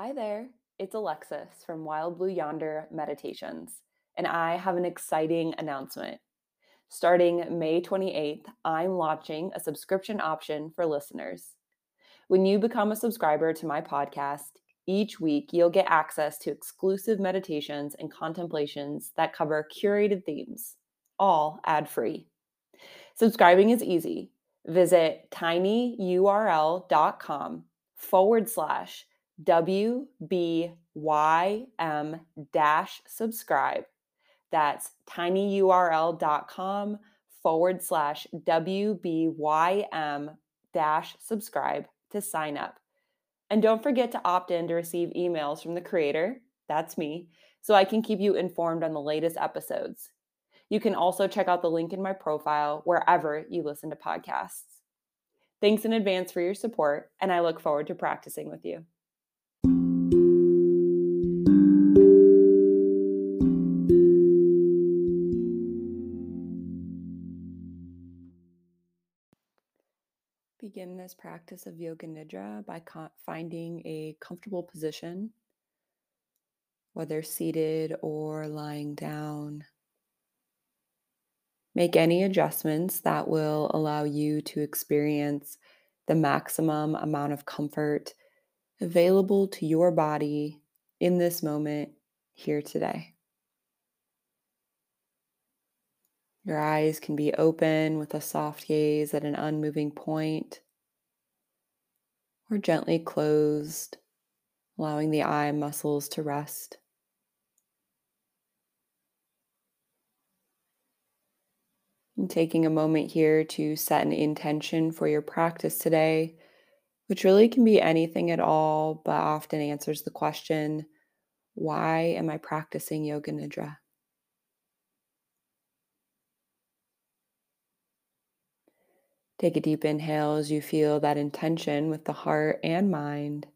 Hi there, it's Alexis from Wild Blue Yonder Meditations, and I have an exciting announcement. Starting May 28th, I'm launching a subscription option for listeners. When you become a subscriber to my podcast, each week you'll get access to exclusive meditations and contemplations that cover curated themes, all ad free. Subscribing is easy. Visit tinyurl.com forward slash WBYM dash subscribe. That's tinyurl.com forward slash WBYM dash subscribe to sign up. And don't forget to opt in to receive emails from the creator, that's me, so I can keep you informed on the latest episodes. You can also check out the link in my profile wherever you listen to podcasts. Thanks in advance for your support, and I look forward to practicing with you. Begin this practice of Yoga Nidra by finding a comfortable position, whether seated or lying down. Make any adjustments that will allow you to experience the maximum amount of comfort available to your body in this moment here today. Your eyes can be open with a soft gaze at an unmoving point, or gently closed, allowing the eye muscles to rest. And taking a moment here to set an intention for your practice today, which really can be anything at all, but often answers the question why am I practicing Yoga Nidra? Take a deep inhale as you feel that intention with the heart and mind.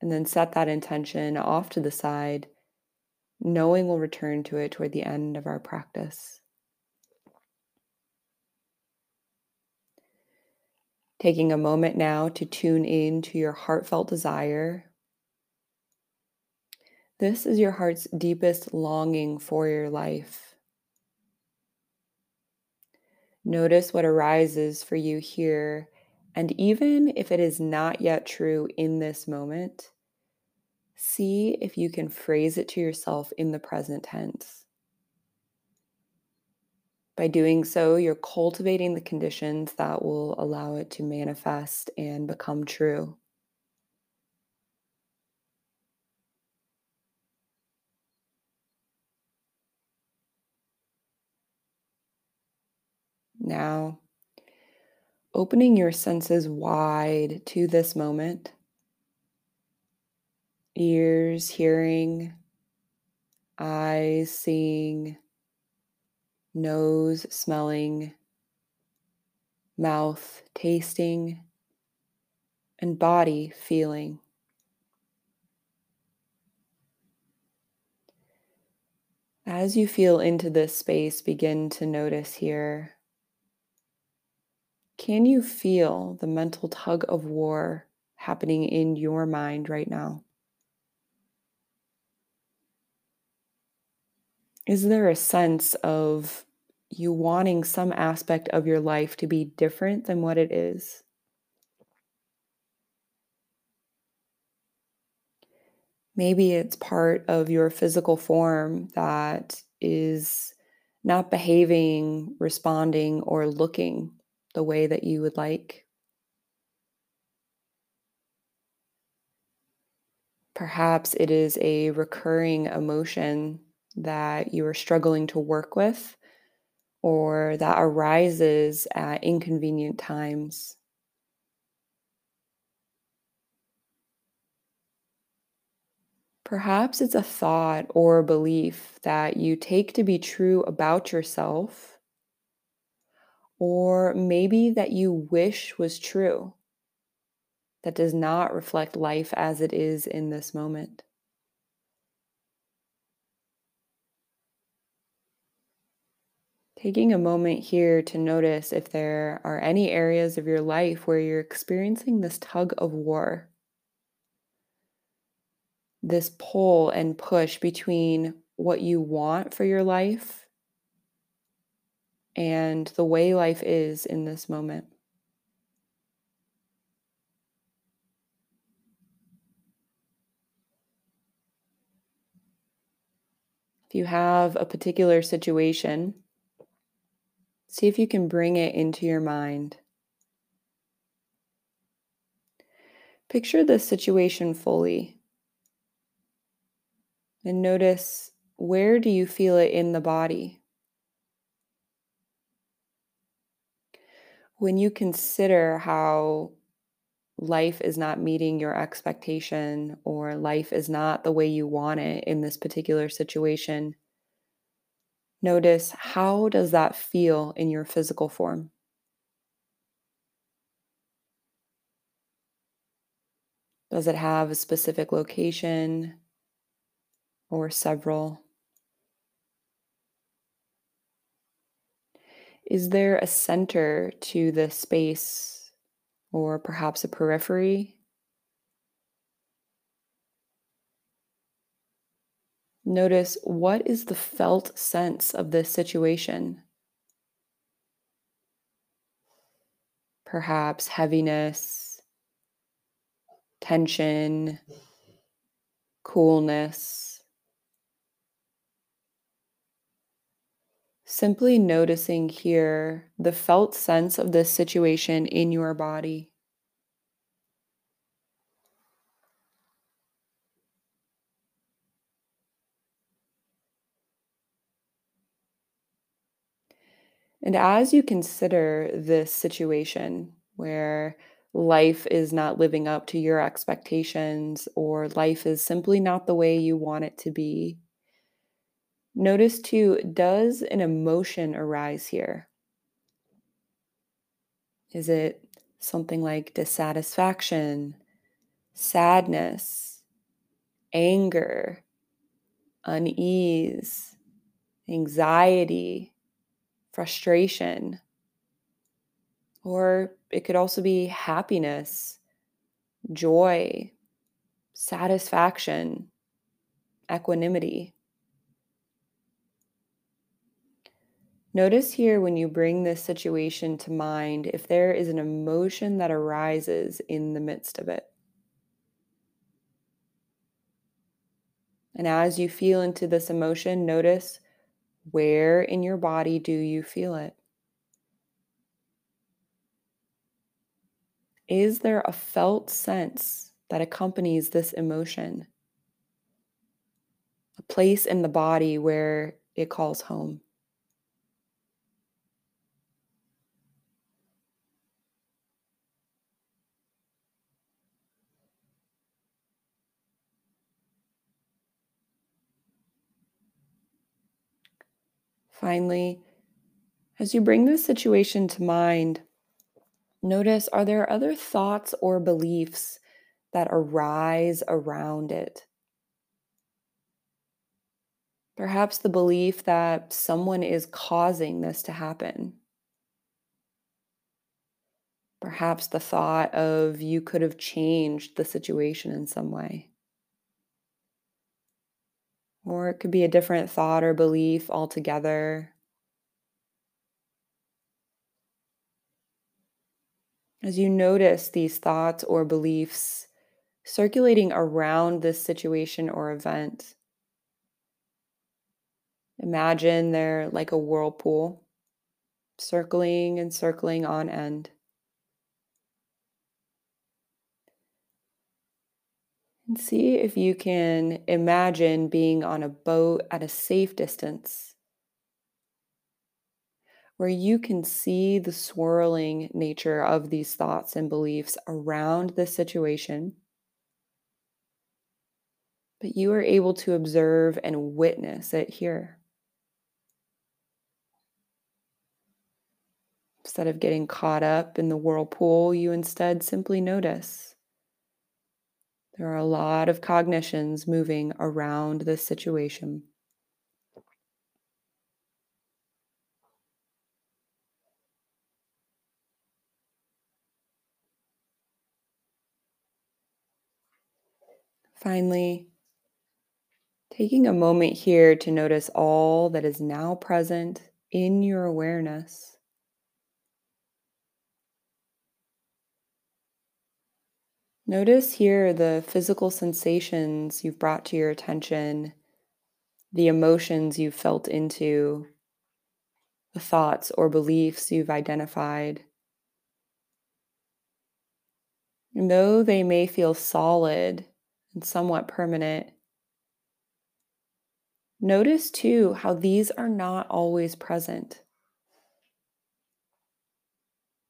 And then set that intention off to the side knowing we'll return to it toward the end of our practice. Taking a moment now to tune in to your heartfelt desire. This is your heart's deepest longing for your life. Notice what arises for you here, and even if it is not yet true in this moment, see if you can phrase it to yourself in the present tense. By doing so, you're cultivating the conditions that will allow it to manifest and become true. Now, opening your senses wide to this moment ears hearing, eyes seeing, nose smelling, mouth tasting, and body feeling. As you feel into this space, begin to notice here. Can you feel the mental tug of war happening in your mind right now? Is there a sense of you wanting some aspect of your life to be different than what it is? Maybe it's part of your physical form that is not behaving, responding, or looking the way that you would like. Perhaps it is a recurring emotion that you are struggling to work with or that arises at inconvenient times. Perhaps it's a thought or a belief that you take to be true about yourself, or maybe that you wish was true that does not reflect life as it is in this moment. Taking a moment here to notice if there are any areas of your life where you're experiencing this tug of war. this pull and push between what you want for your life and the way life is in this moment. If you have a particular situation, see if you can bring it into your mind. Picture the situation fully and notice where do you feel it in the body? When you consider how life is not meeting your expectation or life is not the way you want it in this particular situation notice how does that feel in your physical form? Does it have a specific location or several is there a center to the space or perhaps a periphery. Notice what is the felt sense of this situation. Perhaps heaviness, tension, coolness. Simply noticing here the felt sense of this situation in your body. And as you consider this situation where life is not living up to your expectations or life is simply not the way you want it to be, Notice too, does an emotion arise here? Is it something like dissatisfaction, sadness, anger, unease, anxiety, frustration? Or it could also be happiness, joy, satisfaction, equanimity. Notice here when you bring this situation to mind if there is an emotion that arises in the midst of it. And as you feel into this emotion, notice where in your body do you feel it? Is there a felt sense that accompanies this emotion? A place in the body where it calls home. Finally, as you bring this situation to mind, notice are there other thoughts or beliefs that arise around it? Perhaps the belief that someone is causing this to happen. Perhaps the thought of you could have changed the situation in some way. Or it could be a different thought or belief altogether. As you notice these thoughts or beliefs circulating around this situation or event, imagine they're like a whirlpool, circling and circling on end. And see if you can imagine being on a boat at a safe distance where you can see the swirling nature of these thoughts and beliefs around the situation. But you are able to observe and witness it here. Instead of getting caught up in the whirlpool, you instead simply notice. There are a lot of cognitions moving around this situation. Finally, Taking a moment here to notice all that is now present in your awareness. Notice here the physical sensations you've brought to your attention, the emotions you've felt into, the thoughts or beliefs you've identified. And though they may feel solid and somewhat permanent, notice too how these are not always present.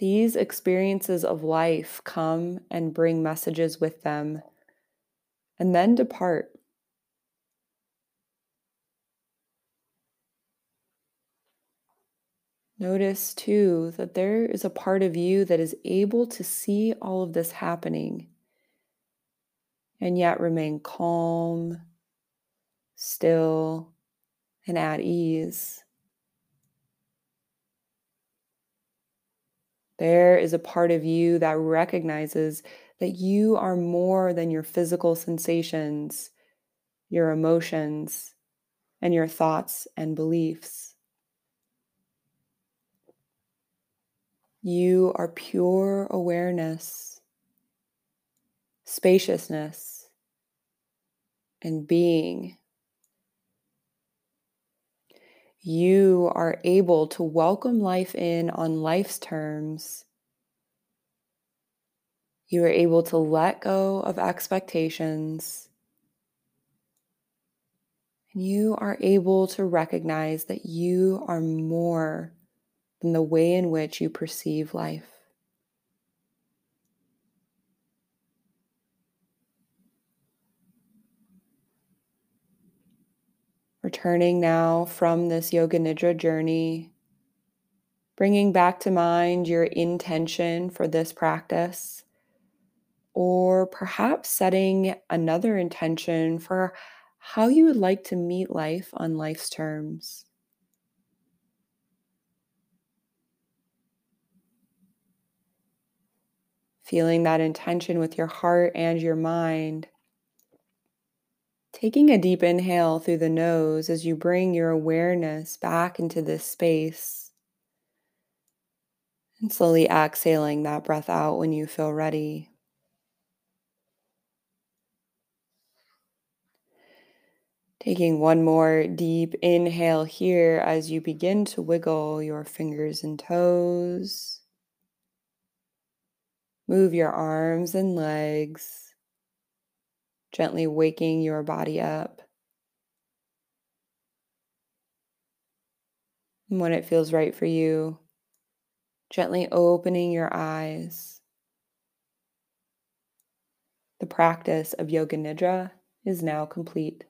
These experiences of life come and bring messages with them and then depart. Notice too that there is a part of you that is able to see all of this happening and yet remain calm, still, and at ease. There is a part of you that recognizes that you are more than your physical sensations, your emotions, and your thoughts and beliefs. You are pure awareness, spaciousness, and being. You are able to welcome life in on life's terms. You are able to let go of expectations. And you are able to recognize that you are more than the way in which you perceive life. Returning now from this Yoga Nidra journey, bringing back to mind your intention for this practice, or perhaps setting another intention for how you would like to meet life on life's terms. Feeling that intention with your heart and your mind Taking a deep inhale through the nose as you bring your awareness back into this space. And slowly exhaling that breath out when you feel ready. Taking one more deep inhale here as you begin to wiggle your fingers and toes. Move your arms and legs gently waking your body up. And when it feels right for you, gently opening your eyes. The practice of Yoga Nidra is now complete.